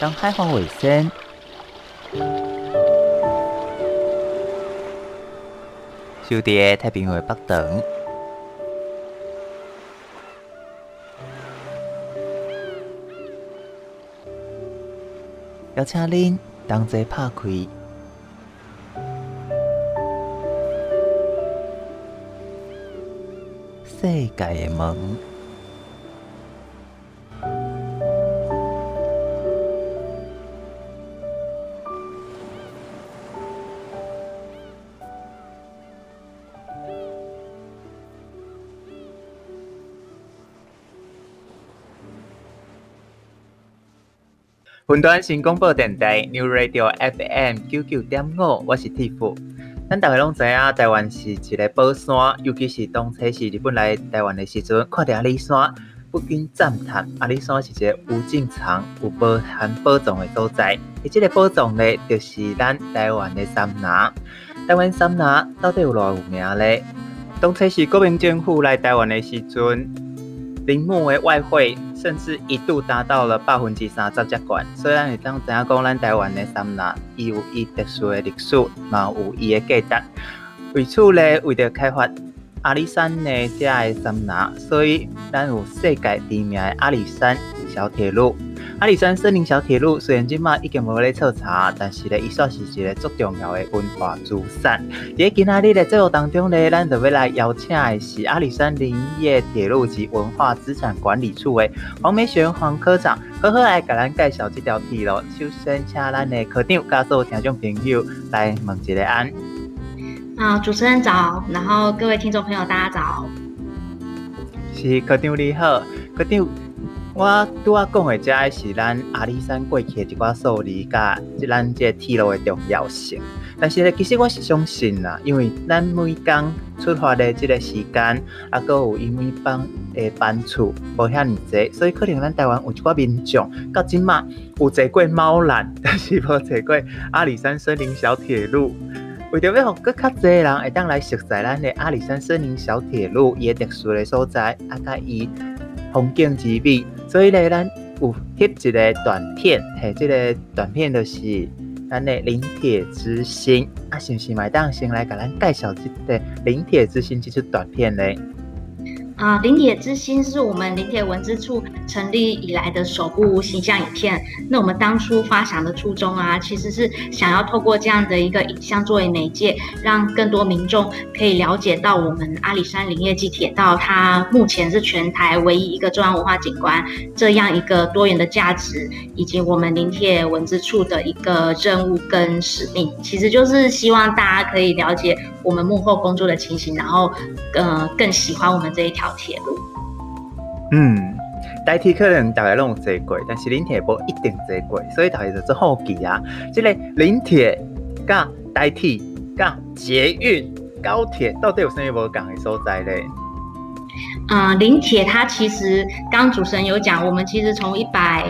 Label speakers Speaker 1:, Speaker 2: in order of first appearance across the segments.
Speaker 1: 当海防卫生，就伫太平洋北端，邀请您同齐拍开。世界的门。云端新广播电台 New Radio FM 九九点五，我是 Tiff。咱大家拢知影，台湾是一个宝山，尤其是当初是日本来台湾的时阵，看到阿里山不禁赞叹。阿里山是一个有正常、有包含宝藏的所在。而这个宝藏呢，就是咱台湾的山林。台湾山林到底有偌有名呢？当初是国民政府来台湾的时阵，林木的外汇。甚至一度达到了百分之三十接管。虽然你当知影讲，咱台湾的山林，伊有伊特殊的历史，嘛有伊的价值。为此呢，为了开发阿里山的这个山林，所以咱有世界知名的阿里山小铁路。阿里山森林小铁路虽然今嘛已经无咧测查，但是咧，伊算是一个足重要的文化资产。在今仔日的节目当中呢，咱就要来邀请的是阿里山林业铁路及文化资产管理处的黄梅璇黄科长，好好来给咱介绍这条铁路。首先，请咱的科长告诉听众朋友来问一个安。
Speaker 2: 啊，主持人早，然后各位听众朋友大家早。
Speaker 1: 是科长你好，科长。我拄仔讲的，这是咱阿里山过去的一寡数字，甲即咱这铁路的重要性。但是咧，其实我是相信啦，因为咱每天出发的这个时间，啊，阁有因为班的班次无遐尔济，所以可能咱台湾有一寡民众到今嘛有坐过猫缆，但是无坐过阿里山森林小铁路。为着要互阁较济人会当来熟悉咱的阿里山森林小铁路伊个特殊的所在，啊，甲伊风景之美。所以咧，咱有翕一个短片，嘿，这个短片就是咱的临铁之星啊，是不是麦当先来甲咱介绍这个临铁之星这支短片咧？
Speaker 2: 啊，林铁之心是我们林铁文资处成立以来的首部形象影片。那我们当初发想的初衷啊，其实是想要透过这样的一个影像作为媒介，让更多民众可以了解到我们阿里山林业暨铁道，它目前是全台唯一一个重要文化景观这样一个多元的价值，以及我们林铁文资处的一个任务跟使命，其实就是希望大家可以了解我们幕后工作的情形，然后呃更喜欢我们这一条。铁路，
Speaker 1: 嗯，代替可能大家拢有坐过，但是林铁不一定坐过，所以大家就好奇啊。这个林铁、甲代替、甲捷运、高铁到底有啥物无共的所在呢？
Speaker 2: 啊、呃，林铁它其实刚主持人有讲，我们其实从一百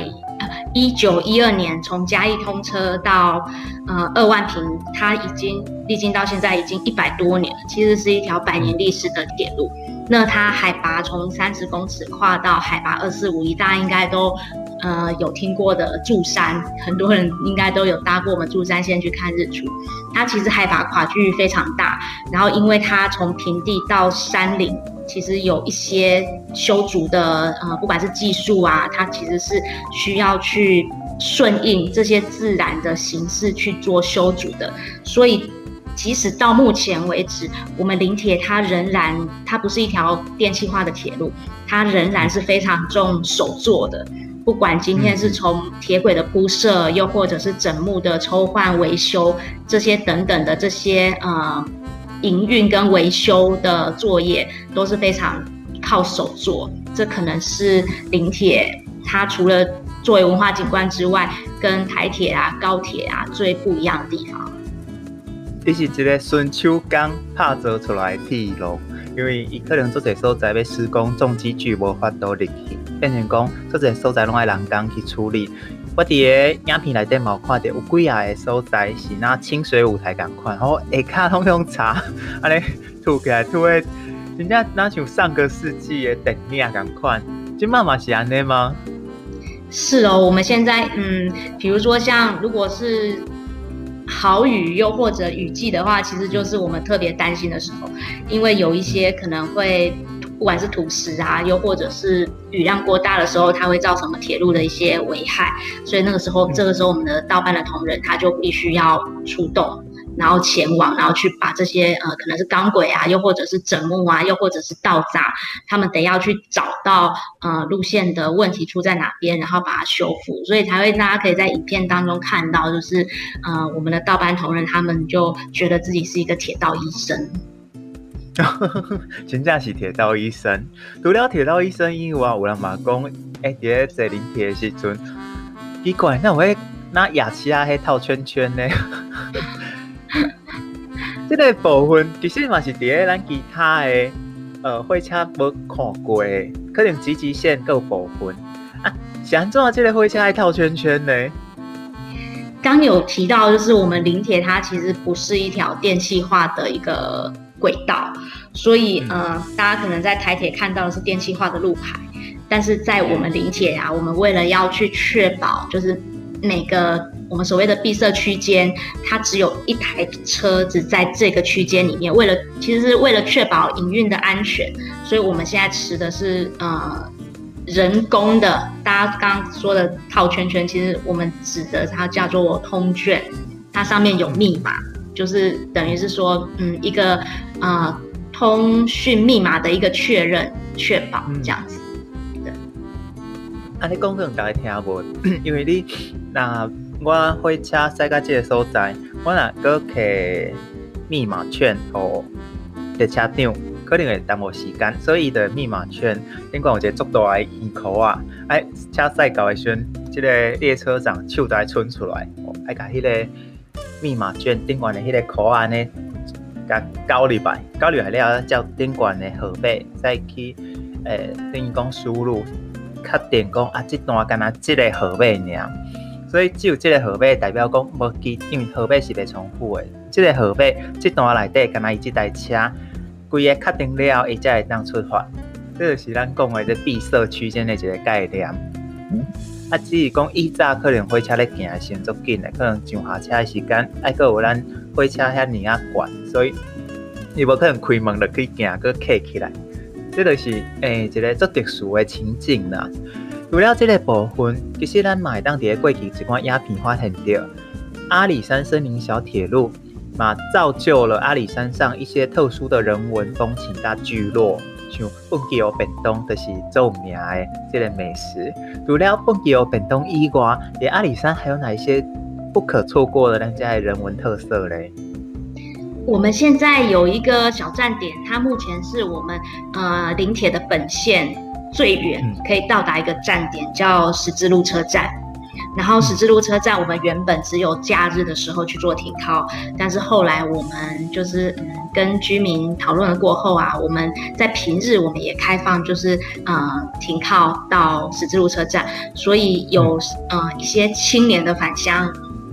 Speaker 2: 一九一二年从嘉义通车到呃二万坪，它已经历经到现在已经一百多年了，其实是一条百年历史的铁路。那它海拔从三十公尺跨到海拔二四五一，大家应该都呃有听过的柱山，很多人应该都有搭过我们柱山线去看日出。它其实海拔跨距非常大，然后因为它从平地到山岭，其实有一些修筑的呃，不管是技术啊，它其实是需要去顺应这些自然的形式去做修筑的，所以。即使到目前为止，我们林铁它仍然，它不是一条电气化的铁路，它仍然是非常重手做的。不管今天是从铁轨的铺设，又或者是整木的抽换维修这些等等的这些呃营运跟维修的作业，都是非常靠手做。这可能是林铁它除了作为文化景观之外，跟台铁啊、高铁啊最不一样的地方。
Speaker 1: 这是一个顺手工打造出来的铁路，因为伊可能做侪所在要施工重机具无法度入去，变成讲做侪所在拢爱人工去处理。我伫个影片内底嘛有看到有几啊个所在是那清水舞台共款，然后下骹拢用茶安尼吐起来吐诶，真正那像上个世纪的电影共款，即嘛嘛是安尼吗？
Speaker 2: 是哦，我们现在嗯，比如说像如果是好雨又或者雨季的话，其实就是我们特别担心的时候，因为有一些可能会。不管是土石啊，又或者是雨量过大的时候，它会造成铁路的一些危害。所以那个时候，这个时候我们的道班的同仁他就必须要出动，然后前往，然后去把这些呃可能是钢轨啊，又或者是枕木啊，又或者是道闸，他们得要去找到呃路线的问题出在哪边，然后把它修复。所以才会大家可以在影片当中看到，就是呃我们的道班同仁他们就觉得自己是一个铁道医生。
Speaker 1: 真正是铁道医生，除了铁道医生以外，有人嘛讲，哎、欸，在坐临铁的时阵，奇怪，那会拿牙齿啊，迄套圈圈呢？这个部分其实嘛是伫咱其他的呃火车无看过的，可能集集线各部分啊，是安怎这个火车爱套圈圈呢？
Speaker 2: 刚有提到，就是我们临铁它其实不是一条电气化的一个。轨道，所以呃，大家可能在台铁看到的是电气化的路牌，但是在我们临铁啊，我们为了要去确保，就是每个我们所谓的闭塞区间，它只有一台车子在这个区间里面，为了其实是为了确保营运的安全，所以我们现在持的是呃人工的，大家刚刚说的套圈圈，其实我们指的它叫做通券，它上面有密码。就是等于是说，嗯，一个啊、呃、通讯密码的一个确认、确保这样子。对。
Speaker 1: 啊，你讲可能大家听无，因为你那我火车驶到这个所在，我若搁摕密码券哦，列车长可能会耽误时间，所以的密码券，顶管有一个足大的耳口啊，哎，车驶到的时阵，这个列车长手都爱伸出来，哦，爱甲迄个。密码券顶管的迄个口案呢，甲交入来，交入来了，叫顶管的号码，再去诶，等于讲输入，确定讲啊，这段干那这个号码尔，所以只有这个号码代表讲无记，因为号码是袂重复的。这个号码这段内底干那伊这台车，规个确定了，伊才会当出发。这就是咱讲的这闭塞区间的一个概念。嗯啊，只是讲以早可能火车咧行的时间足紧的，可能上下车的时间还阁有咱火车遐尔啊赶，所以伊无可能开门就去行，阁客起来。这就是诶、一个足特殊的情景啦。除了这个部分，其实咱嘛会当伫个过去一寡影片发现到阿里山森林小铁路嘛，造就了阿里山上一些特殊的人文风情大聚落。像本基欧便当都是著名的这个美食。除了本基欧便当以外，连阿里山还有哪一些不可错过的人家的人文特色嘞？
Speaker 2: 我们现在有一个小站点，它目前是我们呃临铁的本线最远可以到达一个站点，叫十字路车站。然后十字路车站，我们原本只有假日的时候去做停靠，但是后来我们就是嗯跟居民讨论了过后啊，我们在平日我们也开放，就是呃停靠到十字路车站，所以有呃一些青年的返乡，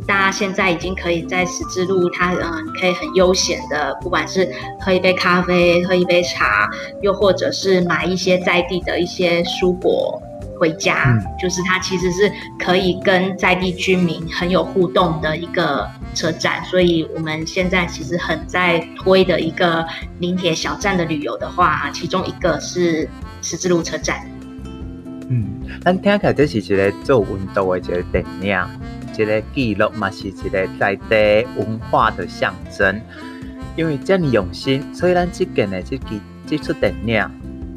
Speaker 2: 大家现在已经可以在十字路，它嗯可以很悠闲的，不管是喝一杯咖啡、喝一杯茶，又或者是买一些在地的一些蔬果。回家，嗯，就是它其实是可以跟在地居民很有互动的一个车站，所以我们现在其实很在推的一个临铁小站的旅游的话，其中一个是十字路车站。
Speaker 1: 嗯，咱听起来这是一个做运动的一个电影，一个记录嘛，是一个在地文化的象征。因为这么用心，所以咱即件的这几这出电影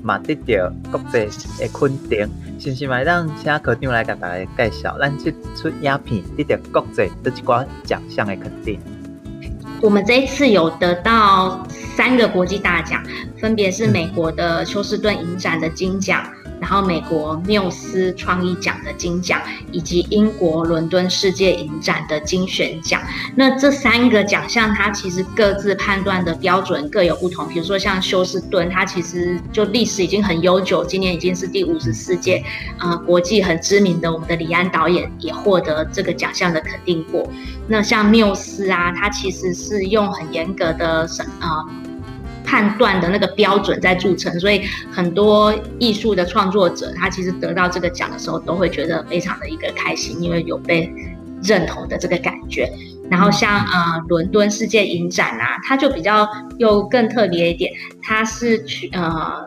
Speaker 1: 嘛得到国际的肯定。是不是嘛？让其他科长来给大家介绍，咱这出影片得到国际的一寡奖项的肯定。
Speaker 2: 我们这一次有得到三个国际大奖，分别是美国的休斯顿影展的金奖。然后美国缪斯创意奖的金奖，以及英国伦敦世界影展的精选奖。那这三个奖项，它其实各自判断的标准各有不同。比如说像休斯顿，它其实就历史已经很悠久，今年已经是第五十四届，呃，国际很知名的我们的李安导演也获得这个奖项的肯定过。那像缪斯啊，它其实是用很严格的审啊。呃判断的那个标准在铸成，所以很多艺术的创作者，他其实得到这个奖的时候，都会觉得非常的一个开心，因为有被认同的这个感觉。然后像呃伦敦世界影展啊，它就比较又更特别一点，它是去呃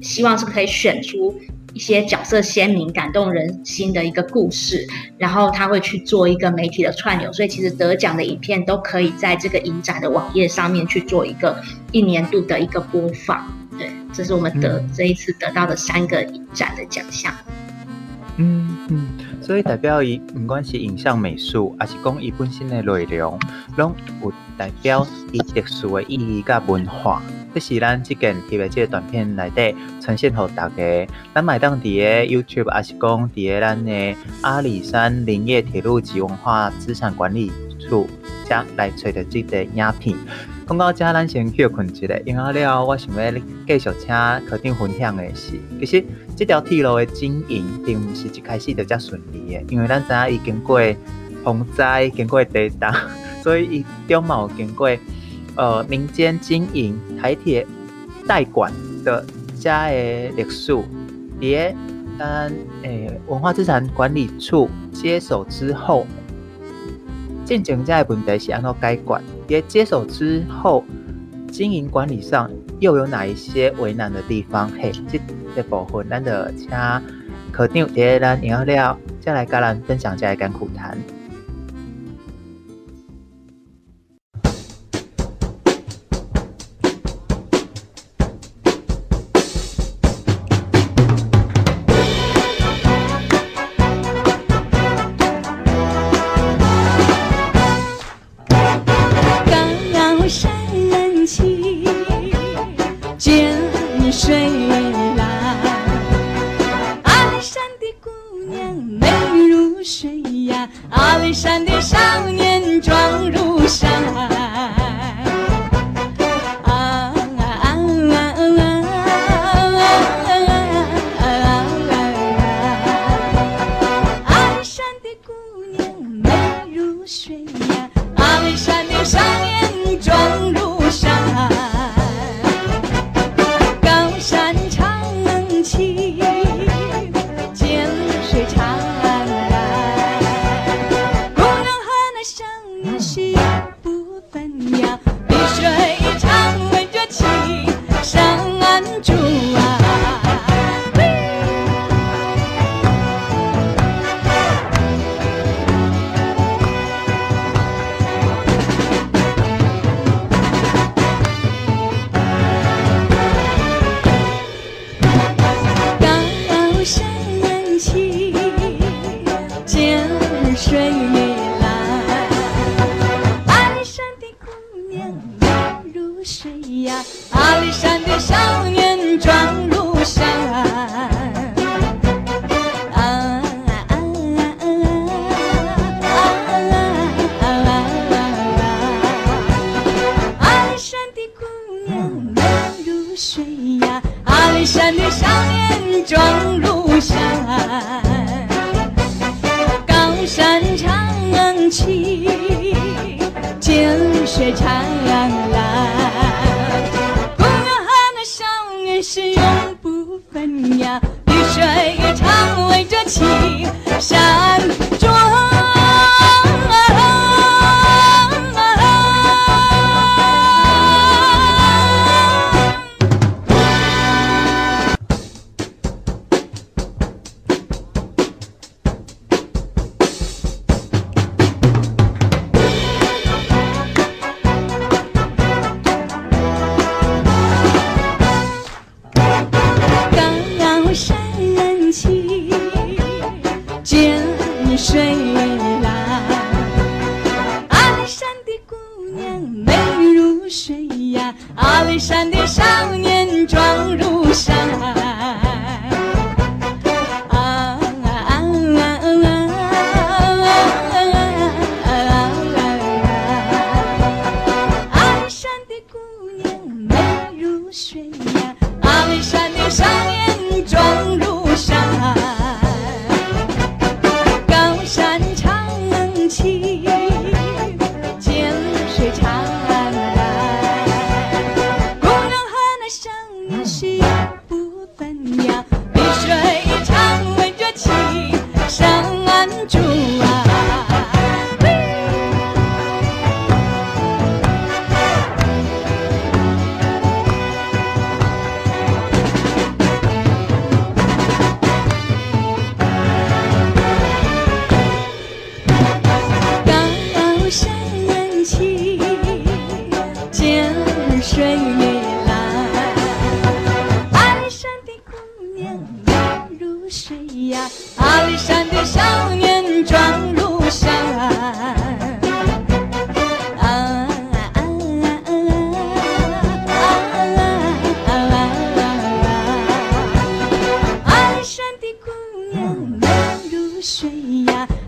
Speaker 2: 希望是可以选出。一些角色鲜明、感动人心的一个故事，然后他会去做一个媒体的串流，所以其实得奖的影片都可以在这个影展的网页上面去做一个一年度的一个播放。对，这是我们得、嗯、这一次得到的三个影展的奖项。
Speaker 3: 嗯嗯，所以代表伊不管是影像美术，还是讲伊本身的内容，拢有代表伊特殊的意义甲文化。这是咱即件翕的这个短片内底呈现给大家。咱买当地诶 YouTube，还是讲伫个咱的阿里山林业铁路及文化资产管理处，遮来找到这个影片。讲到这，咱先休困一下，然后了，我想要继续请科长分享的是，其实这条铁路的经营并不是一开始就遮顺利的，因为咱知影伊经过风灾，经过地震，所以伊中嘛有经过。呃，民间经营台铁代管的家诶历史，别当诶文化资产管理处接手之后，进行这个问题是按照该管，别接手之后，经营管理上又有哪一些为难的地方？嘿，这这部分咱就请科长别咱聊聊，再来跟咱分享这个甘苦谈。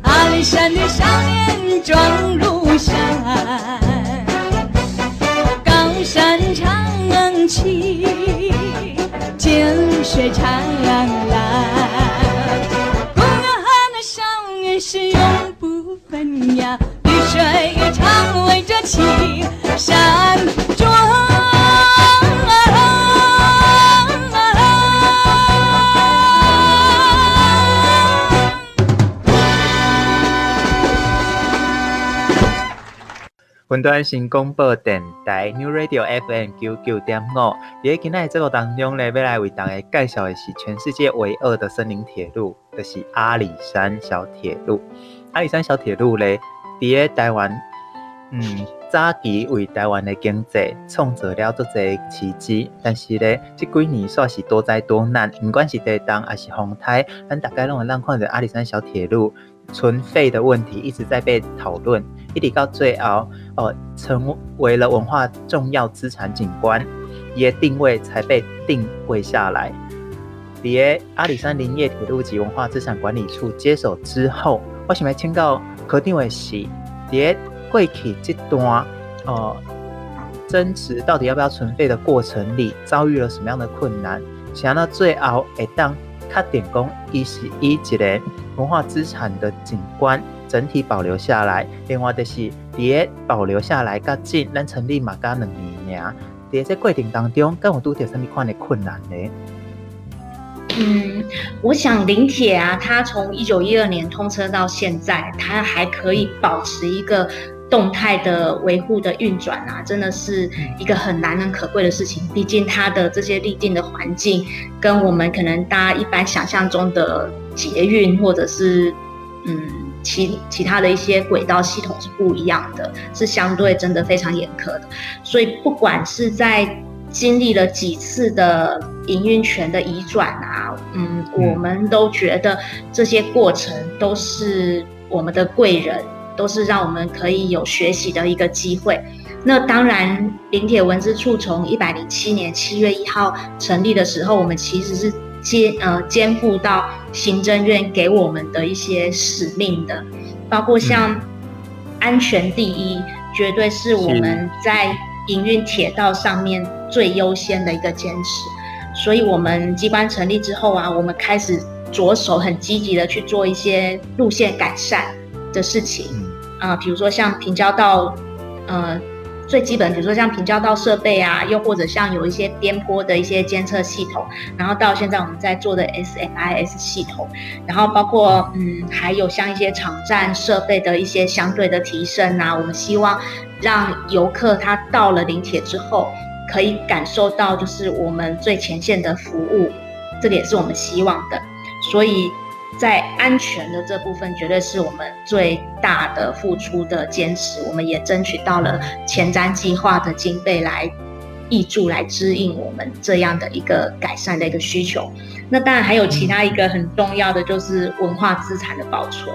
Speaker 1: 阿
Speaker 3: 里山的少年壮如山高山长青涧水长蓝姑娘和那少年是永不分呀绿水长围着青山
Speaker 1: 云端新广播电台 New Radio FM 九九点五，喺今日节目当中咧，要来为大家介绍的是全世界唯二的森林铁路，就是阿里山小铁路。阿里山小铁路咧，喺台湾，嗯，早期为台湾的经济创造了足侪奇迹，但是咧，这几年算是多灾多难，不管是地震还是风灾，咱大家拢会让看着阿里山小铁路存废的问题一直在被讨论。一直到最后，哦，成为了文化重要资产景观，也定位才被定位下来。在阿里山林业铁路及文化资产管理处接手之后，我想来请教柯定伟是，在过去这段哦争执到底要不要存废的过程里，遭遇了什么样的困难？想到最后，会当确定讲，伊是以一个文化资产的景观。整体保留下来，另外就是别保留下来，较近，咱成立嘛，加两年尔。在这过程当中，敢有拄到什么款的困难呢？
Speaker 2: 嗯，我想林铁啊，它从一九一二年通车到现在，它还可以保持一个动态的维护的运转啊，真的是一个很难能可贵的事情。毕竟它的这些立定的环境，跟我们可能大家一般想象中的捷运或者是嗯。其其他的一些轨道系统是不一样的，是相对真的非常严苛的。所以不管是在经历了几次的营运权的移转啊，嗯，我们都觉得这些过程都是我们的贵人，都是让我们可以有学习的一个机会。那当然，林铁文资处从一百零七年七月一号成立的时候，我们其实是。肩呃肩负到行政院给我们的一些使命的，包括像安全第一，绝对是我们在营运铁道上面最优先的一个坚持。所以，我们机关成立之后啊，我们开始着手很积极的去做一些路线改善的事情啊，比如说像平交道，呃。最基本，比如说像平交道设备啊，又或者像有一些边坡的一些监测系统，然后到现在我们在做的 SMIS 系统，然后包括嗯，还有像一些场站设备的一些相对的提升啊，我们希望让游客他到了临铁之后，可以感受到就是我们最前线的服务，这个也是我们希望的，所以。在安全的这部分，绝对是我们最大的付出的坚持。我们也争取到了前瞻计划的经费来挹注，来支应我们这样的一个改善的一个需求。那当然还有其他一个很重要的，就是文化资产的保存。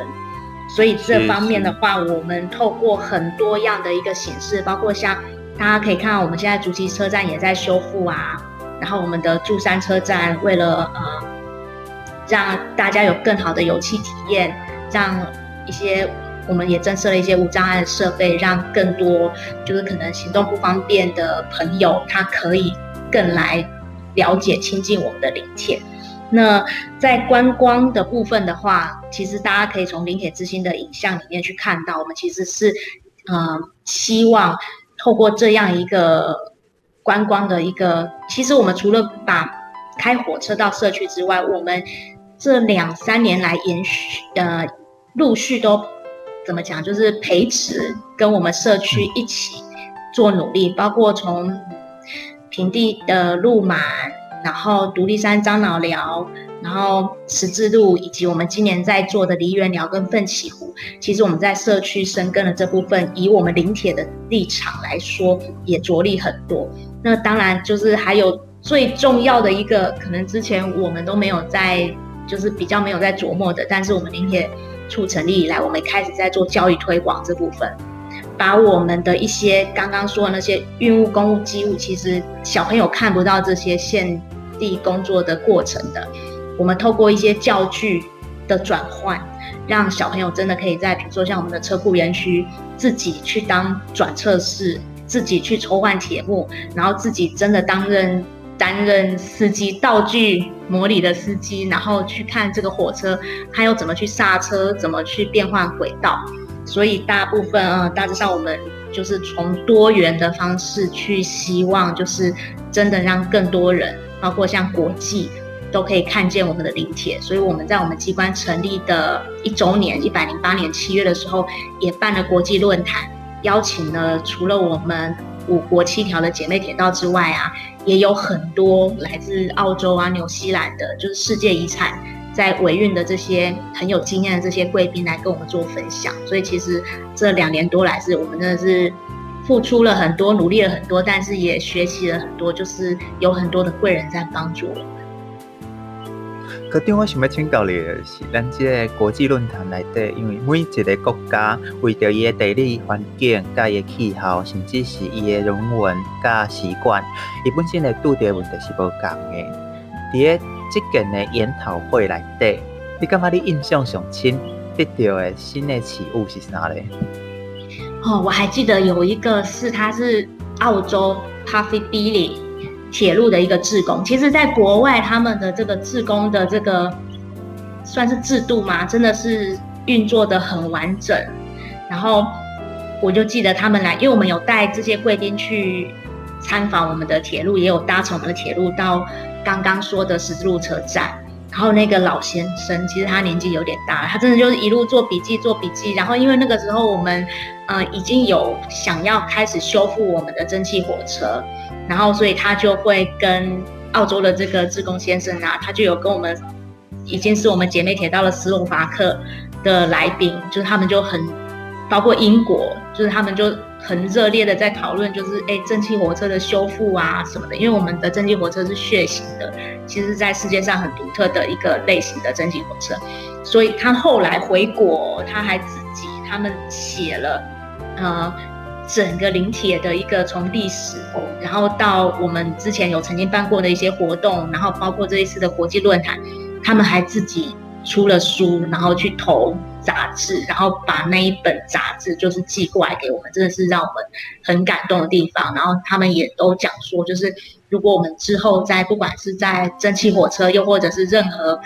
Speaker 2: 所以这方面的话，我们透过很多样的一个形式，包括像大家可以看到，我们现在竹崎车站也在修复啊，然后我们的祝山车站为了呃。让大家有更好的游憩体验，让一些我们也增设了一些无障碍的设备，让更多就是可能行动不方便的朋友，他可以更来了解亲近我们的林铁。那在观光的部分的话，其实大家可以从林铁之星的影像里面去看到，我们其实是呃希望透过这样一个观光的一个。其实我们除了把开火车到社区之外，我们这两三年来延续呃陆续都怎么讲，就是培植跟我们社区一起做努力，包括从平地的鹿满，然后独立山樟脑寮。然后十字路以及我们今年在做的梨园寮跟奋起湖，其实我们在社区深耕的这部分，以我们林铁的立场来说，也着力很多。那当然就是还有最重要的一个，可能之前我们都没有在，就是比较没有在琢磨的，但是我们林铁处成立以来，我们开始在做教育推广这部分，把我们的一些刚刚说的那些运物、公物、机物，其实小朋友看不到这些现地工作的过程的。我们透过一些教具的转换，让小朋友真的可以在，比如说像我们的车库园区，自己去当转测室，自己去抽换铁幕，然后自己真的担任担任司机道具模拟的司机，然后去看这个火车，它要怎么去刹车，怎么去变换轨道。所以大部分嗯，大致上我们就是从多元的方式去，希望就是真的让更多人，包括像国际。都可以看见我们的林铁，所以我们在我们机关成立的一周年，一百零八年七月的时候，也办了国际论坛，邀请了除了我们五国七条的姐妹铁道之外啊，也有很多来自澳洲啊、纽西兰的，就是世界遗产在维运的这些很有经验的这些贵宾来跟我们做分享。所以其实这两年多来，是我们真的是付出了很多，努力了很多，但是也学习了很多，就是有很多的贵人在帮助我们。
Speaker 1: 可点我想要请教你的是，咱这个国际论坛内底，因为每一个国家为着伊的地理环境、甲伊气候，甚至是伊的人文、甲习惯，伊本身的拄着问题是无共的。伫个即件的研讨会内底，你感觉你印象上深得到的新的启悟是啥咧？
Speaker 2: 哦，我还记得有一个是，他是澳洲 Puffy Billy。铁路的一个志工，其实，在国外他们的这个志工的这个算是制度吗？真的是运作得很完整。然后我就记得他们来，因为我们有带这些贵宾去参访我们的铁路，也有搭乘我们的铁路到刚刚说的十字路车站。然后那个老先生，其实他年纪有点大，他真的就是一路做笔记做笔记。然后因为那个时候我们呃已经有想要开始修复我们的蒸汽火车。然后，所以他就会跟澳洲的这个志工先生啊，他就有跟我们已经是我们姐妹铁道的斯洛伐克的来宾，就是他们就很包括英国，就是他们就很热烈的在讨论，就是哎，蒸汽火车的修复啊什么的，因为我们的蒸汽火车是血型的，其实在世界上很独特的一个类型的蒸汽火车，所以他后来回国，他还自己他们写了，呃。整个林铁的一个从历史，然后到我们之前有曾经办过的一些活动，然后包括这一次的国际论坛，他们还自己出了书，然后去投杂志，然后把那一本杂志就是寄过来给我们，真的是让我们很感动的地方。然后他们也都讲说，就是如果我们之后在不管是在蒸汽火车，又或者是任何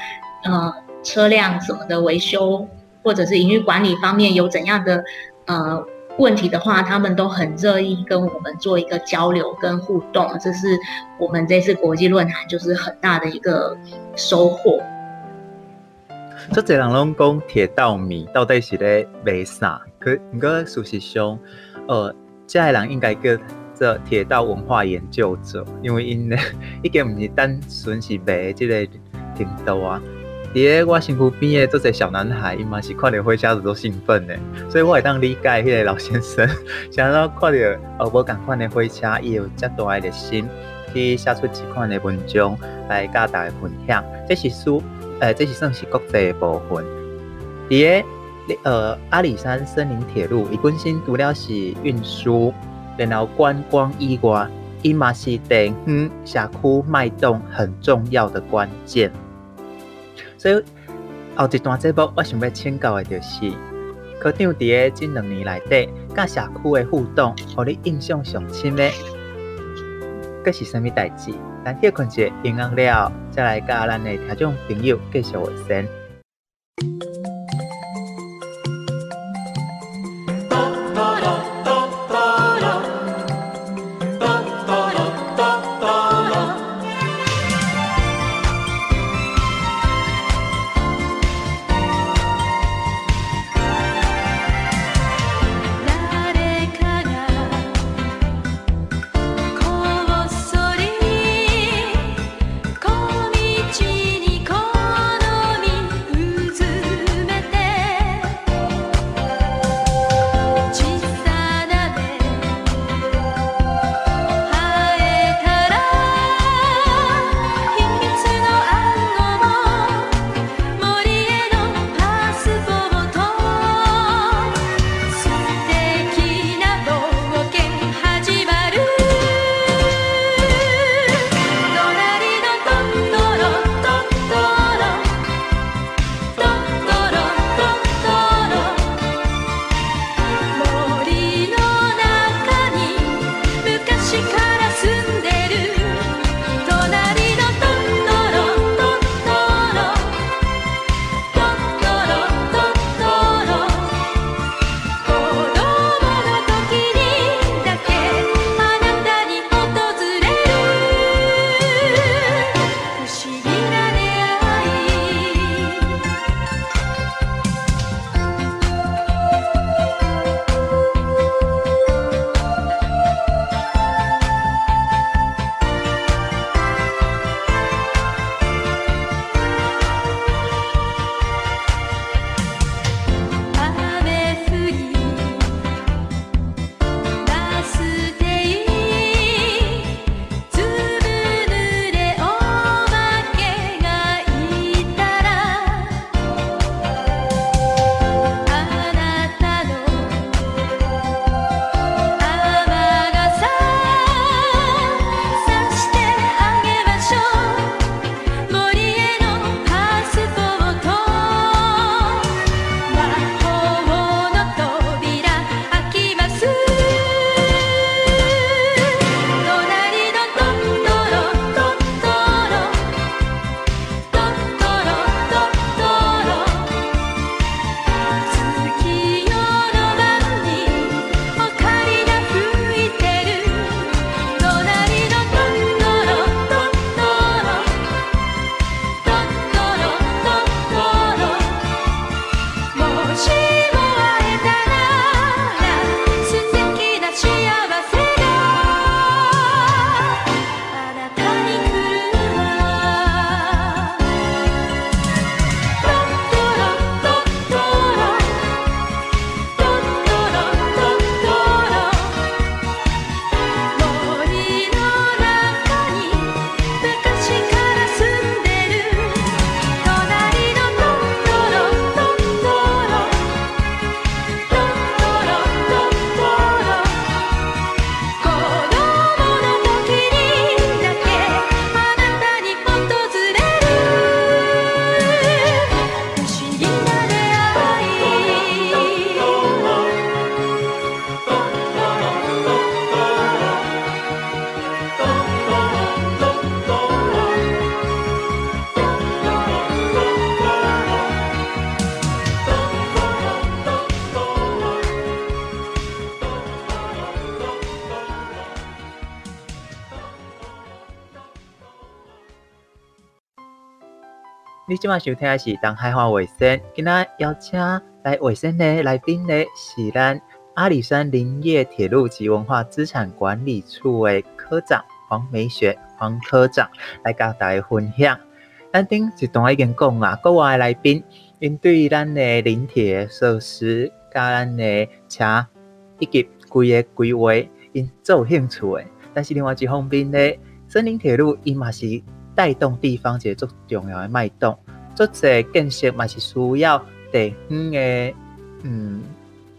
Speaker 2: 呃车辆什么的维修，或者是营运管理方面有怎样的呃。问题的话，他们都很乐意跟我们做一个交流跟互动，这是我们这次国际论坛就是很大的一个收获。
Speaker 1: 这侪人拢讲铁道迷到底是咧卖啥？可不过事实上，呃，这些人应该叫做铁道文化研究者，因为因呢 已经不是单纯是卖这个铁道啊。伫个我身躯边的这些小男孩，伊嘛是看着火车就都兴奋的，所以我会当理解迄个老先生，想到看着呃无共款的火车，伊有遮大个热心去写出这款的文章来甲大家分享。这是书呃，这是算是国际的部分。伫个呃阿里山森林铁路，伊本身除了是运输，然后观光以外，伊嘛是地方社区脉动很重要的关键。所以后一段节目，我想要请教的就是，科长伫个这两年内底，甲社区的互动，互你印象上深的，搁是啥物代志？咱歇困者音乐了，再来甲咱的听众朋友继续话声。晚收听的是《东海话卫生》，今仔邀请来卫生的来宾呢是咱阿里山林业铁路及文化资产管理处的科长黄美雪黄科长来跟大家分享。咱顶一段已经讲啊，国外的来宾因对咱的林铁设施、甲咱的车以及规个规划因最有兴趣的。但是另外一方面呢，森林铁路伊嘛是。带动地方一个重要的脉动，做这建设嘛是需要地方的嗯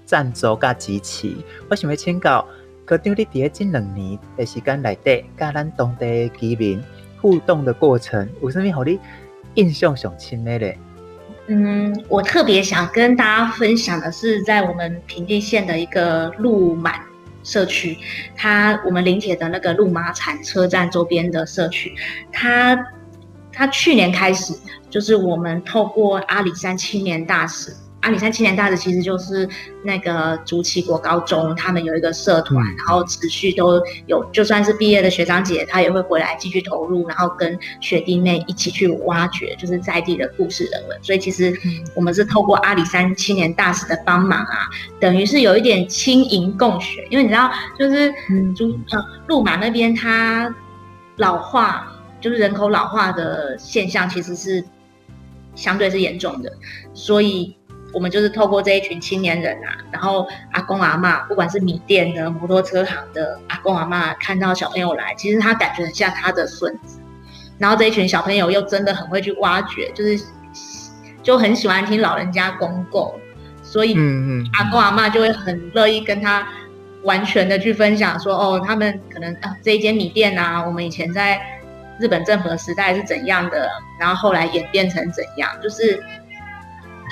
Speaker 1: 赞助加支持。我想要请教科长，你伫个这两年的时间内底，甲咱当地的居民互动的过程，有啥物让你印象上深的咧？
Speaker 2: 嗯，我特别想跟大家分享的是，在我们平地县的一个鹿满社区，它我们临铁的那个鹿马产车站周边的社区，它它去年开始，就是我们透过阿里山青年大使。阿里山青年大使其实就是那个竹崎国高中，他们有一个社团，然后持续都有，就算是毕业的学长姐，他也会回来继续投入，然后跟学弟妹一起去挖掘，就是在地的故事人文。所以其实我们是透过阿里山青年大使的帮忙啊，等于是有一点轻盈共学，因为你知道，就是竹呃鹿马那边它老化，就是人口老化的现象其实是相对是严重的，所以。我们就是透过这一群青年人啊，然后阿公阿妈，不管是米店的、摩托车行的阿公阿妈，看到小朋友来，其实他感觉很像他的孙子。然后这一群小朋友又真的很会去挖掘，就是就很喜欢听老人家公购，所以阿公阿妈就会很乐意跟他完全的去分享说，哦，他们可能啊这一间米店啊，我们以前在日本政府的时代是怎样的，然后后来演变成怎样，就是。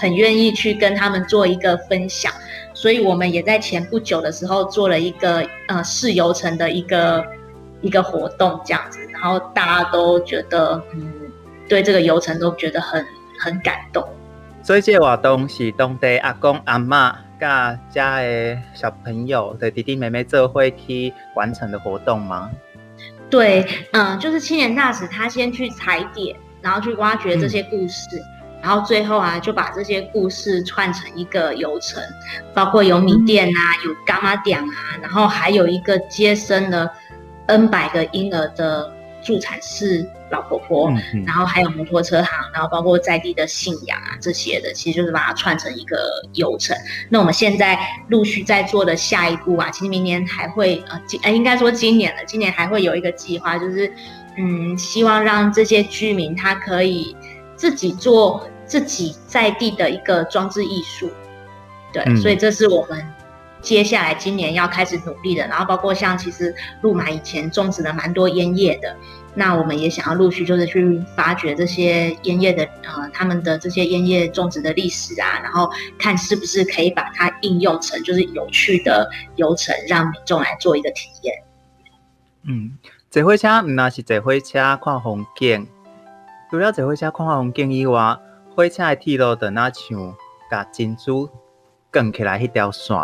Speaker 2: 很愿意去跟他们做一个分享，所以我们也在前不久的时候做了一个呃试游程的一个一个活动这样子，然后大家都觉得嗯，对这个游程都觉得很很感动。
Speaker 1: 所以这活动是当地阿公阿妈、家家的小朋友的弟弟妹妹这会去完成的活动吗？
Speaker 2: 对，嗯、呃，就是青年大使他先去踩点，然后去挖掘这些故事。嗯然后最后啊，就把这些故事串成一个游程，包括有米店啊，有伽马店啊，然后还有一个接生了 N 百个婴儿的助产士老婆婆，然后还有摩托车行，然后包括在地的信仰啊这些的，其实就是把它串成一个游程。那我们现在陆续在做的下一步啊，其实明年还会呃，今呃应该说今年了，今年还会有一个计划，就是嗯，希望让这些居民他可以。自己做自己在地的一个装置艺术，对，嗯、所以这是我们接下来今年要开始努力的。然后包括像其实鹿马以前种植了蛮多烟叶的，那我们也想要陆续就是去发掘这些烟叶的呃他们的这些烟叶种植的历史啊，然后看是不是可以把它应用成就是有趣的游程，让民众来做一个体验。
Speaker 1: 嗯，坐火车唔那是坐火车看风景。除了坐火车看风景以外，火车的铁路就那像甲珍珠卷起来迄条线。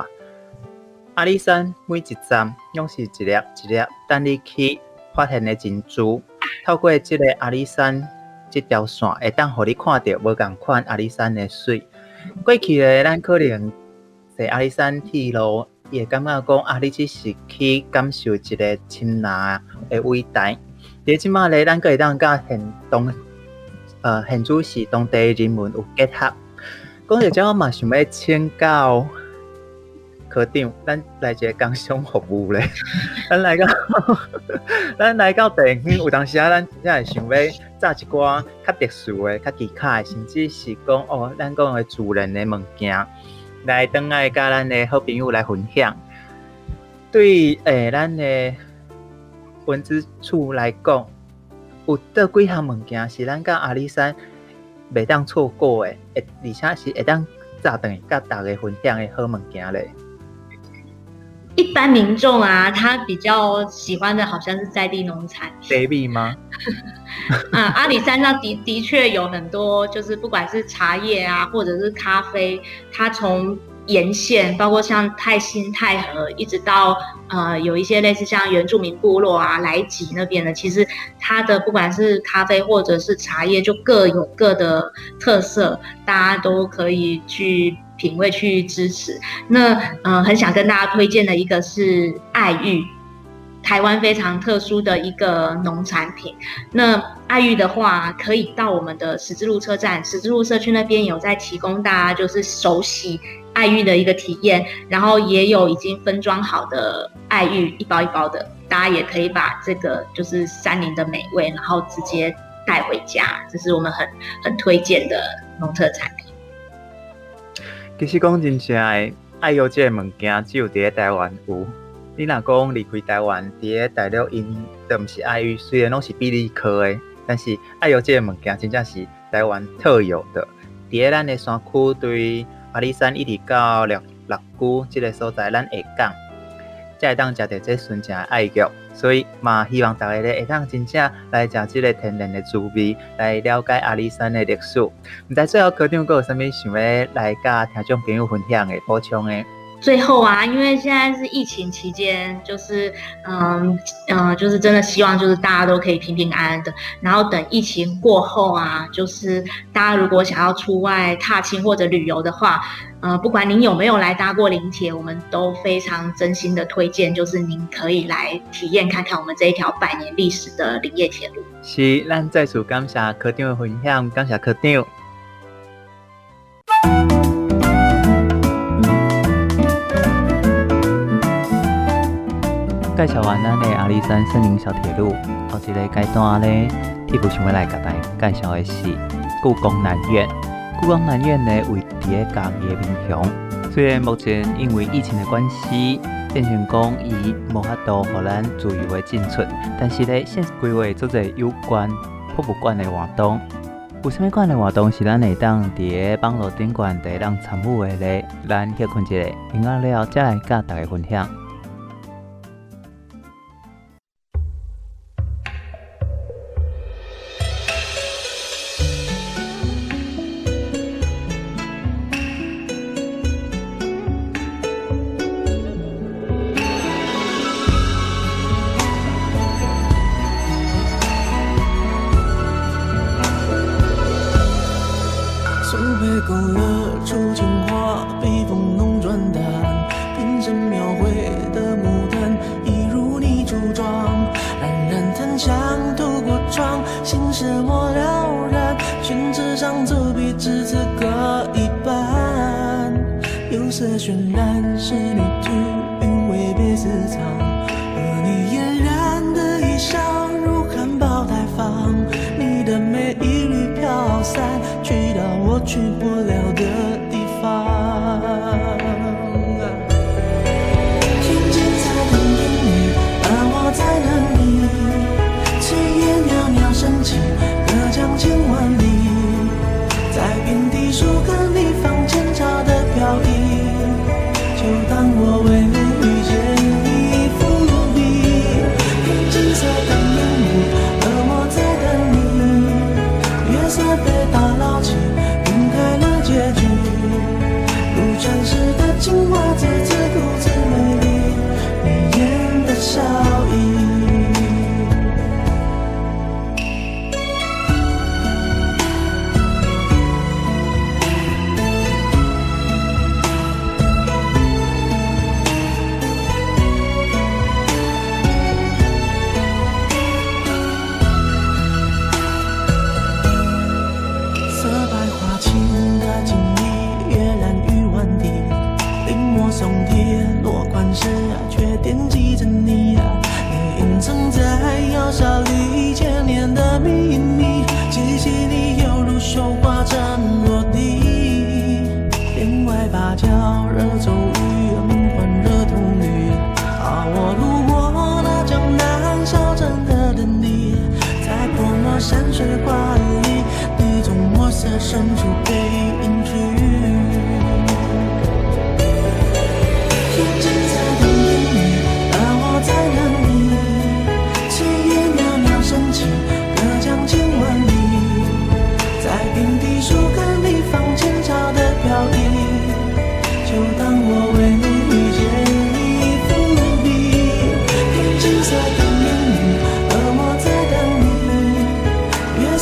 Speaker 1: 阿里山每一站拢是一粒一粒等你去发现的珍珠。透过这个阿里山这条线，会当互你看到无共款阿里山的水。过去的咱可能坐阿里山铁路，也感觉讲阿里只是去感受一个亲拿的伟大。而即马咧，咱可以当甲现东。呃，现主是当地人民有结合。讲到这，我嘛想要请教科长，咱来一个工商服务咧。咱来到，咱来到地方，有当时啊，咱才会想要炸一寡较特殊诶、较奇卡诶，甚至是讲哦，咱讲诶自然诶物件，来等来甲咱诶好朋友来分享。对诶，咱的文资处来讲。有倒几项物件是咱甲阿里山袂当错过诶，而且是会当早等甲大家分享诶好物件咧。
Speaker 2: 一般民众啊，他比较喜欢的好像是在地农产
Speaker 1: ，baby 吗？
Speaker 2: 啊，阿里山上的的确有很多，就是不管是茶叶啊，或者是咖啡，它从沿线，包括像泰兴、泰和，一直到呃有一些类似像原住民部落啊、来吉那边的，其实它的不管是咖啡或者是茶叶，就各有各的特色，大家都可以去品味、去支持。那呃，很想跟大家推荐的一个是爱玉。台湾非常特殊的一个农产品。那爱玉的话，可以到我们的十字路车站、十字路社区那边有在提供大家就是手洗爱玉的一个体验，然后也有已经分装好的爱玉一包一包的，大家也可以把这个就是山林的美味，然后直接带回家，这是我们很很推荐的农特产品。
Speaker 4: 其实讲真正的爱玉这个物件，只有在台湾有。你若讲离开台湾，伫个大陆因都毋是爱玉，虽然拢是比你科的，但是爱玉这个物件真正是台湾特有的。伫个咱的山区，对阿里山一直到六六姑这个所在，咱会讲才会当食到这纯正的艾菊，所以嘛希望大家咧会当真正来食这个天然的滋味，来了解阿里山的历史。毋知最后科长阁有甚物想要来甲听众朋友分享的补充的？
Speaker 2: 最后啊，因为现在是疫情期间，就是嗯嗯，就是真的希望就是大家都可以平平安安的。然后等疫情过后啊，就是大家如果想要出外踏青或者旅游的话，呃，不管您有没有来搭过林铁，我们都非常真心的推荐，就是您可以来体验看看我们这一条百年历史的林业铁路。
Speaker 4: 是，咱再次感谢科长的分享，感谢科长。介绍完咱的阿里山森林小铁路，后一个阶段咧，铁夫想要来甲大家介绍的是故宫南院。故宫南院呢，位伫个嘉义的民雄。虽然目前因为疫情的关系，变成讲伊无法度互咱自由的进出，但是咧，现规划做者有关博物馆的活动。有啥物款的活动是咱会当伫个网络顶悬会当参与的咧？咱歇困一下，音乐了再来甲大家分享。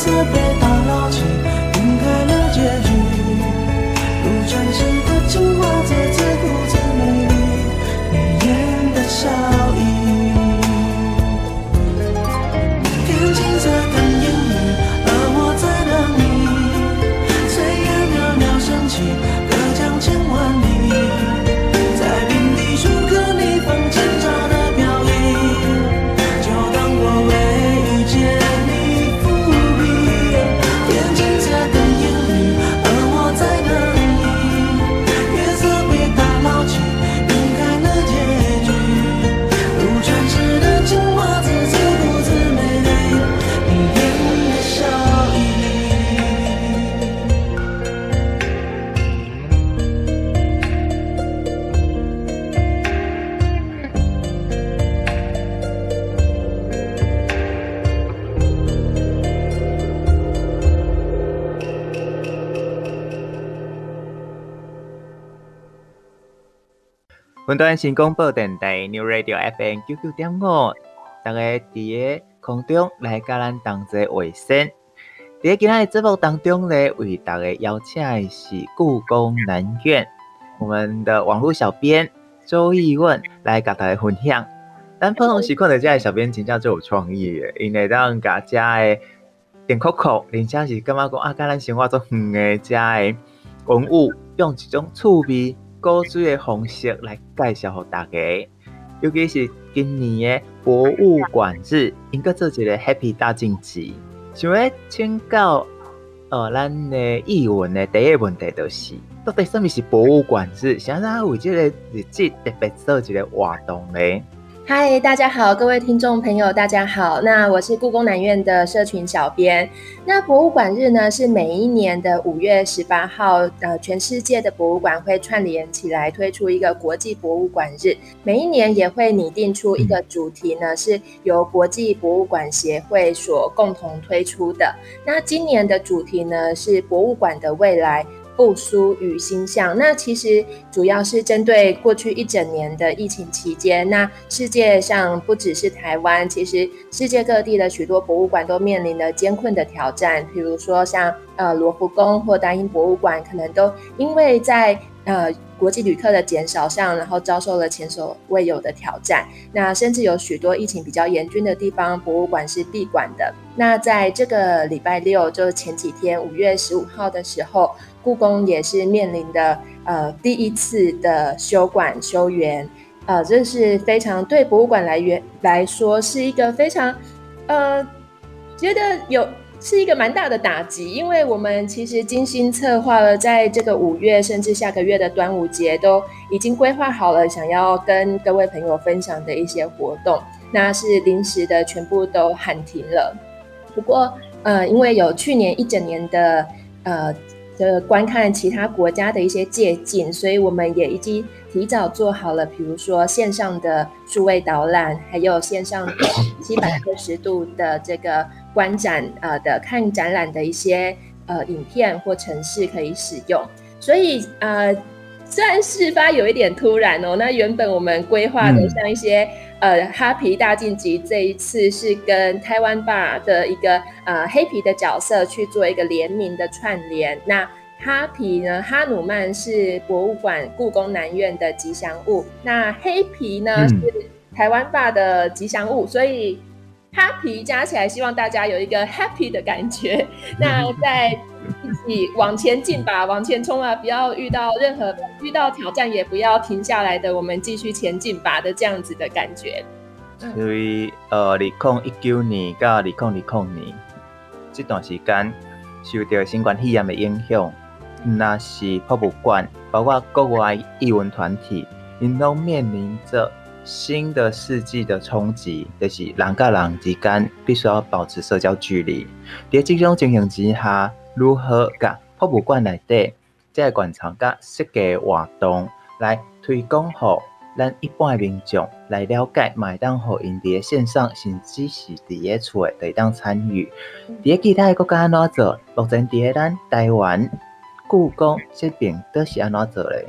Speaker 1: 色别到。云端新广播电台 New Radio FM 九九点五，大家伫个空中来甲咱同齐话声。伫今日节目当中咧，为大家邀请的是故宫南院，我们的网络小编周逸问来甲大家分享。咱普通时看到这个小编真正最有创意的，因为当家遮的点扣扣，而且是感觉讲啊，甲咱生活中远的遮的文物，用一种趣味。古水的方式来介绍给大家，尤其是今年的博物馆日，应该做一个 Happy 大晋级。想要请教，呃，咱的译文的第一个问题就是，到底什么是博物馆日？想要为这个日子特别做一个活动呢？
Speaker 5: 嗨，大家好，各位听众朋友，大家好。那我是故宫南院的社群小编。那博物馆日呢，是每一年的五月十八号，呃，全世界的博物馆会串联起来推出一个国际博物馆日。每一年也会拟定出一个主题呢，是由国际博物馆协会所共同推出的。那今年的主题呢，是博物馆的未来。复苏与新象，那其实主要是针对过去一整年的疫情期间，那世界上不只是台湾，其实世界各地的许多博物馆都面临了艰困的挑战，比如说像呃罗浮宫或大英博物馆，可能都因为在呃国际旅客的减少上，然后遭受了前所未有的挑战。那甚至有许多疫情比较严峻的地方，博物馆是闭馆的。那在这个礼拜六，就前几天五月十五号的时候。故宫也是面临的呃第一次的修馆修园，呃，这是非常对博物馆来源来说是一个非常呃觉得有是一个蛮大的打击，因为我们其实精心策划了在这个五月甚至下个月的端午节都已经规划好了，想要跟各位朋友分享的一些活动，那是临时的全部都喊停了。不过呃，因为有去年一整年的呃。的观看其他国家的一些借鉴，所以我们也已经提早做好了，比如说线上的数位导览，还有线上 七百二十度的这个观展，呃的看展览的一些呃影片或程式可以使用。所以呃，虽然事发有一点突然哦，那原本我们规划的像一些。呃，哈皮大晋级这一次是跟台湾吧的一个呃黑皮的角色去做一个联名的串联。那哈皮呢，哈努曼是博物馆故宫南院的吉祥物，那黑皮呢、嗯、是台湾吧的吉祥物，所以哈皮加起来，希望大家有一个 happy 的感觉。那在。一起往前进吧，往前冲啊！不要遇到任何遇到挑战，也不要停下来的，我们继续前进吧的这样子的感觉。
Speaker 1: 所以，呃，二零一九年到二零二零年这段时间，受到新冠肺炎的影响，那是博物馆，包括国外艺文团体，因都面临着新的世纪的冲击，就是人甲人之间必须要保持社交距离。在这种情形之下，如何甲博物馆内底这个馆藏甲设计活动来推广，予咱一般民众来了解，买当互因伫线上，甚至是伫个厝诶，会当参与。伫个其他国家安怎做？目前伫个咱台湾故宫这边都是安怎做嘞？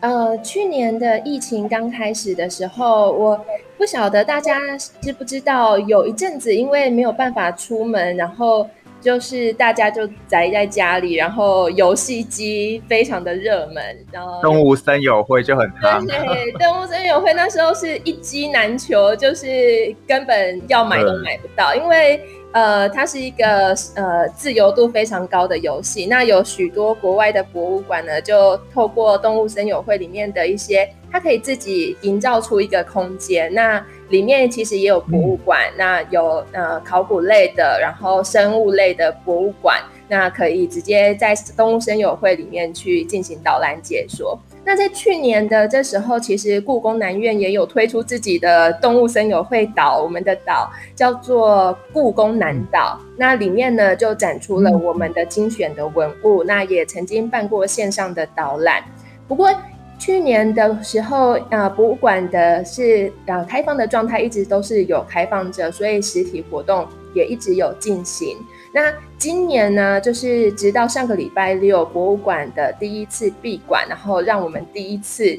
Speaker 5: 呃，去年的疫情刚开始的时候，我不晓得大家知不知道，有一阵子因为没有办法出门，然后。就是大家就宅在家里，然后游戏机非常的热门，然后
Speaker 1: 动物森友会就很夯。
Speaker 5: 对，动物森友会那时候是一机难求，就是根本要买都买不到，因为呃，它是一个呃自由度非常高的游戏。那有许多国外的博物馆呢，就透过动物森友会里面的一些，它可以自己营造出一个空间。那里面其实也有博物馆，那有呃考古类的，然后生物类的博物馆，那可以直接在动物森友会里面去进行导览解说。那在去年的这时候，其实故宫南院也有推出自己的动物森友会岛，我们的岛叫做故宫南岛。那里面呢就展出了我们的精选的文物，那也曾经办过线上的导览。不过，去年的时候，呃，博物馆的是呃开放的状态，一直都是有开放着，所以实体活动也一直有进行。那今年呢，就是直到上个礼拜六，博物馆的第一次闭馆，然后让我们第一次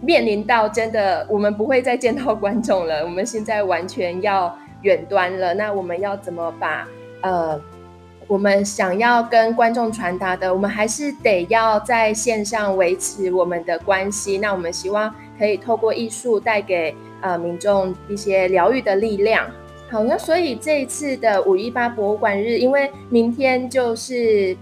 Speaker 5: 面临到真的，我们不会再见到观众了，我们现在完全要远端了。那我们要怎么把呃？我们想要跟观众传达的，我们还是得要在线上维持我们的关系。那我们希望可以透过艺术带给呃民众一些疗愈的力量。好，那所以这一次的五一八博物馆日，因为明天就是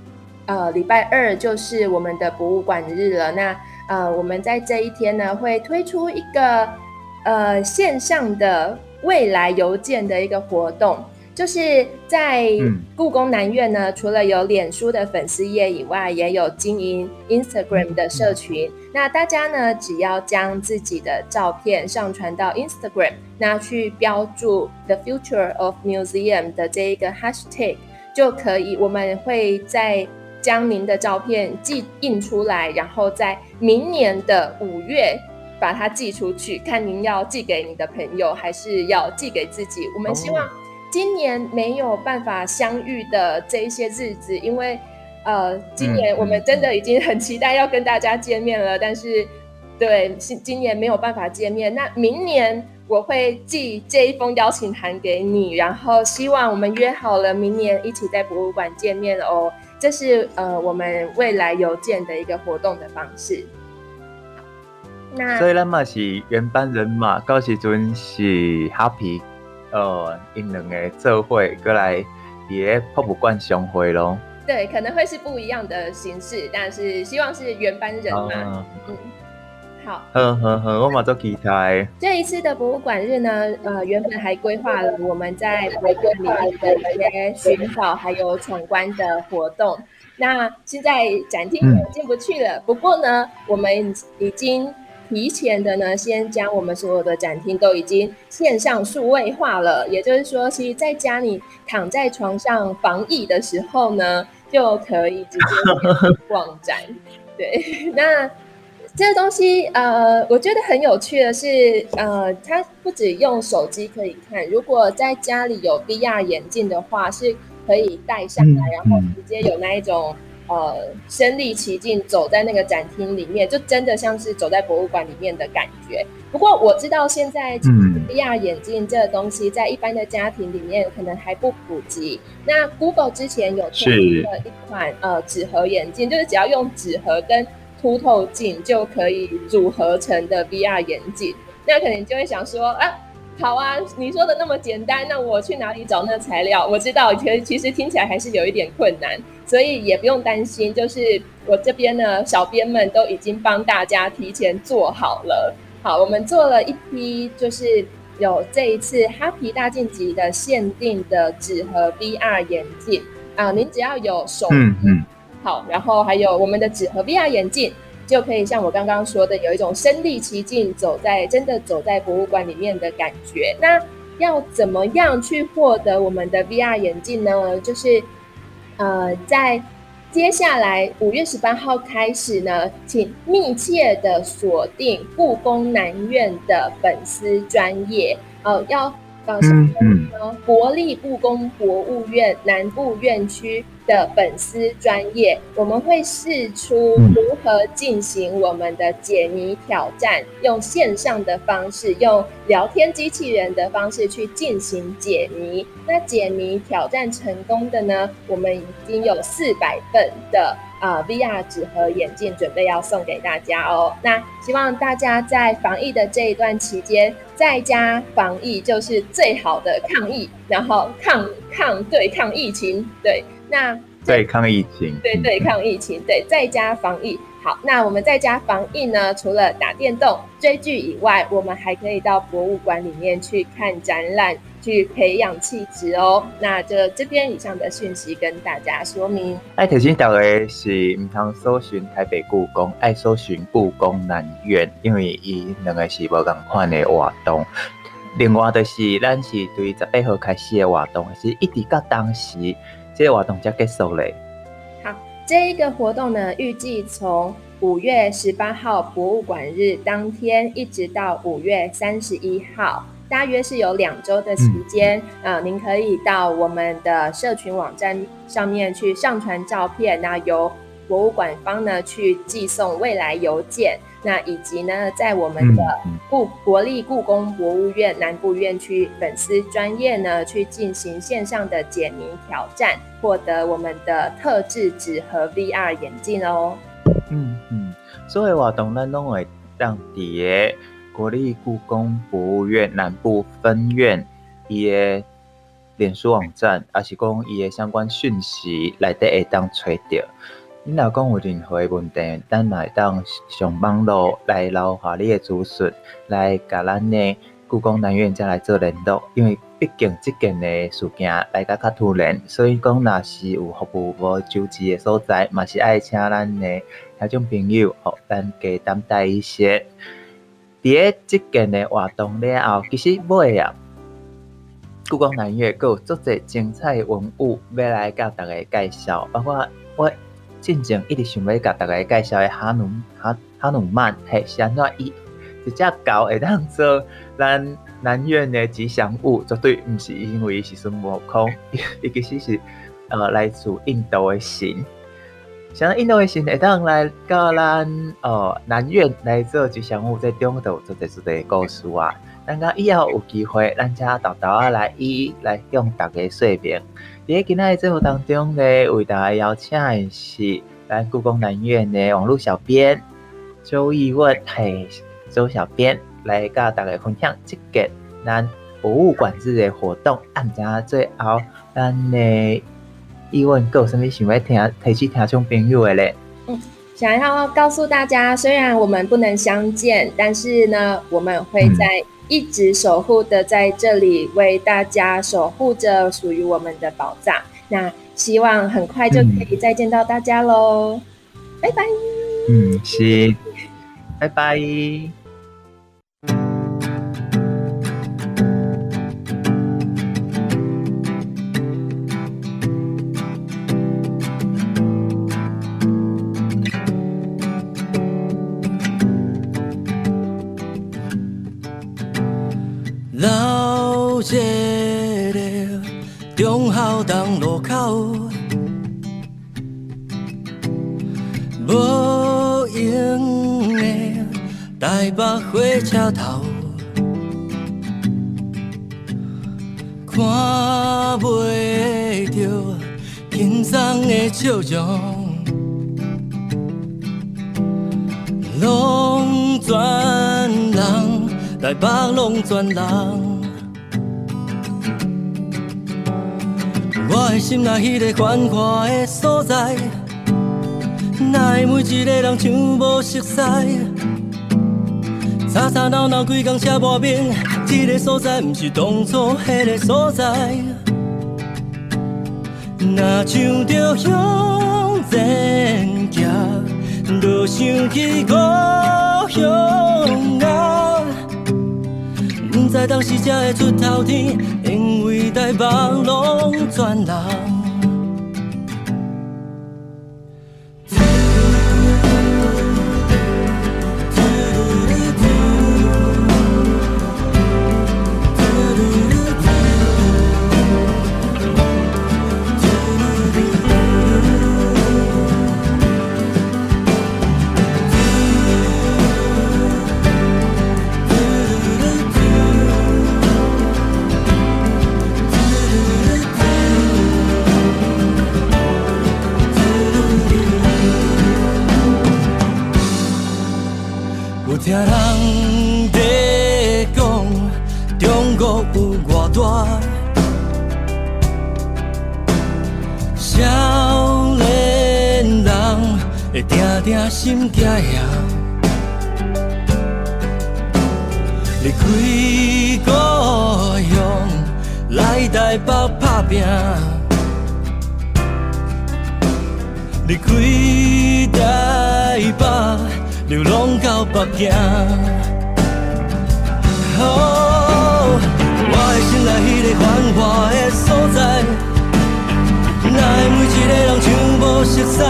Speaker 5: 呃礼拜二，就是我们的博物馆日了。那呃我们在这一天呢，会推出一个呃线上的未来邮件的一个活动。就是在故宫南院呢，嗯、除了有脸书的粉丝页以外，也有经营 Instagram 的社群。嗯、那大家呢，只要将自己的照片上传到 Instagram，那去标注 The Future of Museum 的这一个 Hashtag 就可以。我们会在将您的照片寄印出来，然后在明年的五月把它寄出去。看您要寄给你的朋友，还是要寄给自己？我们希望。今年没有办法相遇的这一些日子，因为，呃，今年我们真的已经很期待要跟大家见面了，嗯、但是，对，今今年没有办法见面。那明年我会寄这一封邀请函给你，然后希望我们约好了明年一起在博物馆见面哦。这是呃我们未来邮件的一个活动的方式。
Speaker 1: 那所以咱嘛是原班人马，到时阵是 Happy。呃，因两个做会过来也博物馆相会咯。
Speaker 5: 对，可能会是不一样的形式，但是希望是原班人马。啊、嗯，好。
Speaker 1: 呵呵呵，我马做期待。
Speaker 5: 这一次的博物馆日呢，呃，原本还规划了我们在博物馆里面的一些寻宝还有闯关的活动。那现在展厅进不去了，嗯、不过呢，我们已经。提前的呢，先将我们所有的展厅都已经线上数位化了。也就是说，其实在家里躺在床上防疫的时候呢，就可以直接逛展。对，那这个东西呃，我觉得很有趣的是，呃，它不止用手机可以看，如果在家里有 VR 眼镜的话，是可以戴上来，然后直接有那一种。呃，身临其境走在那个展厅里面，就真的像是走在博物馆里面的感觉。不过我知道现在 VR 眼镜这个东西在一般的家庭里面可能还不普及。那 Google 之前有推出了一款呃纸盒眼镜，就是只要用纸盒跟凸透镜就可以组合成的 VR 眼镜。那可能就会想说啊。好啊，你说的那么简单，那我去哪里找那个材料？我知道，其实其实听起来还是有一点困难，所以也不用担心。就是我这边呢，小编们都已经帮大家提前做好了。好，我们做了一批，就是有这一次哈皮大晋级的限定的纸盒 VR 眼镜啊，您只要有手，嗯嗯，好，然后还有我们的纸盒 VR 眼镜。就可以像我刚刚说的，有一种身临其境，走在真的走在博物馆里面的感觉。那要怎么样去获得我们的 VR 眼镜呢？就是呃，在接下来五月十八号开始呢，请密切的锁定故宫南院的粉丝专业，呃，要。到什么呢？国立故宫博物院南部院区的粉丝专业，我们会试出如何进行我们的解谜挑战，用线上的方式，用聊天机器人的方式去进行解谜。那解谜挑战成功的呢，我们已经有四百份的呃 VR 纸盒眼镜准备要送给大家哦。那希望大家在防疫的这一段期间，在家防疫就是最好的抗疫，然后抗抗对抗疫情，对，那
Speaker 1: 对抗疫情，
Speaker 5: 对对抗疫情，对，在家防疫。好，那我们在家防疫呢，除了打电动、追剧以外，我们还可以到博物馆里面去看展览，去培养气质哦。那就这边以上的讯息跟大家说明。
Speaker 1: 爱提醒大家是唔通搜寻台北故宫，爱搜寻故宫南院，因为伊两个是无共款的活动。另外就是咱是对十八号开始的活动，是一直到当时这个活动才结束嘞。
Speaker 5: 这一个活动呢，预计从五月十八号博物馆日当天一直到五月三十一号，大约是有两周的时间。嗯、呃，您可以到我们的社群网站上面去上传照片，那由博物馆方呢去寄送未来邮件。那以及呢，在我们的故国立故宫博物院南部院区粉丝专业呢，去进行线上的解谜挑战，获得我们的特制纸和 VR 眼镜哦。
Speaker 1: 嗯嗯，所以活动咱拢会当伫个国立故宫博物院南部分院伊个脸书网站，也是讲伊个相关讯息内底会当找到。你若讲有任何问题，咱来当上网络来留下你的资讯，来甲咱的故宫南院再来做联络。因为毕竟即件的事件来得较突然，所以讲若是有服务无周知的所在，嘛是爱请咱的听众朋友，哦，咱加担待一些。伫个这件诶活动了后，其实尾啊，故宫南院阁有足侪精彩文物要来甲大家介绍，包括我。进前一直想要甲大家介绍诶哈努哈哈努曼，嘿，是安怎伊一只狗会当做咱南院的吉祥物，绝对毋是因为伊是孙悟空，伊其实是呃来自印度诶神。像印度的神会当来到咱哦南院来做吉祥物，在中度做者做者故事啊。咱讲以后有机会，咱家豆豆啊来一一来向大家说明。在今仔日节目当中呢，为大家邀请的是咱故宫南院的网络小编周逸问，嘿，周小编来甲大家分享这个咱博物馆日的活动。按下最后，咱的逸问有啥物想要听，提起听众朋友的咧？
Speaker 5: 嗯，想要告诉大家，虽然我们不能相见，但是呢，我们会在、嗯。一直守护的在这里为大家守护着属于我们的宝藏。那希望很快就可以再见到大家喽，嗯、拜拜。
Speaker 1: 嗯，是，拜拜。东路口，无用的台北火车头，看袂着轻松的笑容，拢全人，台北拢全人，我的心内迄个繁华的所在，哪会每一个人像无熟悉？吵吵闹闹规工车半面，这个所在不是当初那个所在。若想着向前行，就想起故乡啊。不知当时才会出头天，因为台北拢全人。
Speaker 6: 心惊呀。离开故乡来台北打拼，离开台北。流浪到北京，哦，我的心内迄个繁华的所在，哪会每一个人像无熟悉？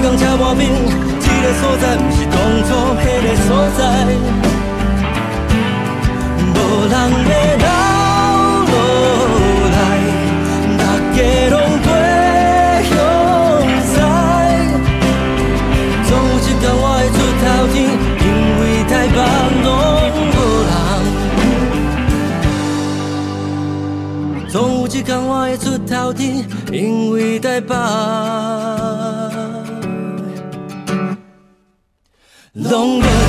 Speaker 6: 天吃外面，这个所在不是当初那个所在，无人会留落来，大家拢过向西。总有一天我会出头天，因为台北拢无人。总有一天我会出头天，因为台北。longer